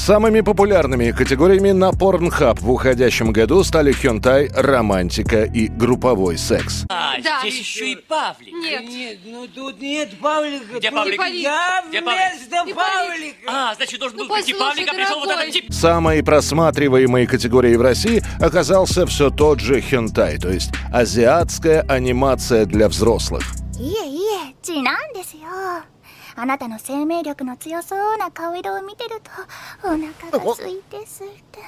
Самыми популярными категориями на Pornhub в уходящем году стали хентай, романтика и групповой секс. А, Да. здесь еще и Павлик. Нет. Нет, ну тут нет Павлика. Где тут Павлик? Я Где Павлик? вместо Не Павлик. Павлика. А, значит, должен Ну, был прийти послушай, Павлик, а пришел вот дорогой. этот тип. Самой просматриваемой категорией в России оказался все тот же хентай, то есть азиатская анимация для взрослых. いえいえ違なんですよ あなたの生命力の強そうな顔色を見てるとお腹が空いて空いて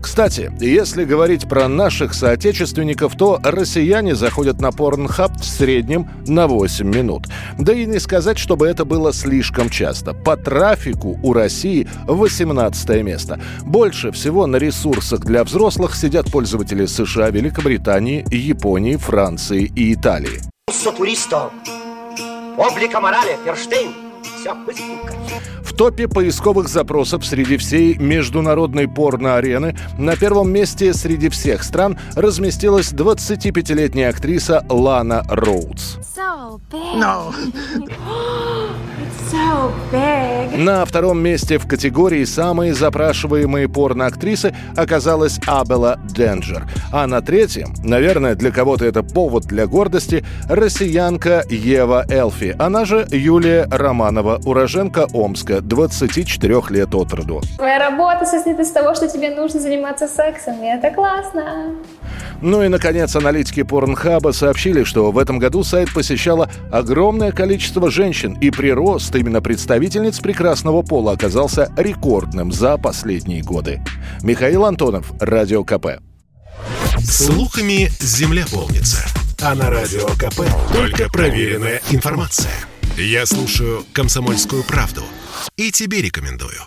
Кстати, если говорить про наших соотечественников, то россияне заходят на Pornhub в среднем на 8 минут. Да и не сказать, чтобы это было слишком часто. По трафику у России 18 место. Больше всего на ресурсах для взрослых сидят пользователи США, Великобритании, Японии, Франции и Италии. Pubblico morale, Ферштейн. Все быстренько. В топе поисковых запросов среди всей международной порно-арены на первом месте среди всех стран разместилась 25-летняя актриса Лана Роудс. So big It's so big На втором месте в категории «Самые запрашиваемые порно-актрисы» оказалась Абела Денджер. А на третьем, наверное, для кого-то это повод для гордости, россиянка Ева Элфи, она же Юлия Романова, уроженка Омска, 24 лет от роду. Твоя работа состоит из того, что тебе нужно заниматься сексом, и это классно. Ну и, наконец, аналитики Порнхаба сообщили, что в этом году сайт посещало огромное количество женщин, и прирост именно представительниц прекрасного пола оказался рекордным за последние годы. Михаил Антонов, Радио КП. Слухами земля полнится. А на Радио КП только проверенная информация. Я слушаю «Комсомольскую правду» и тебе рекомендую.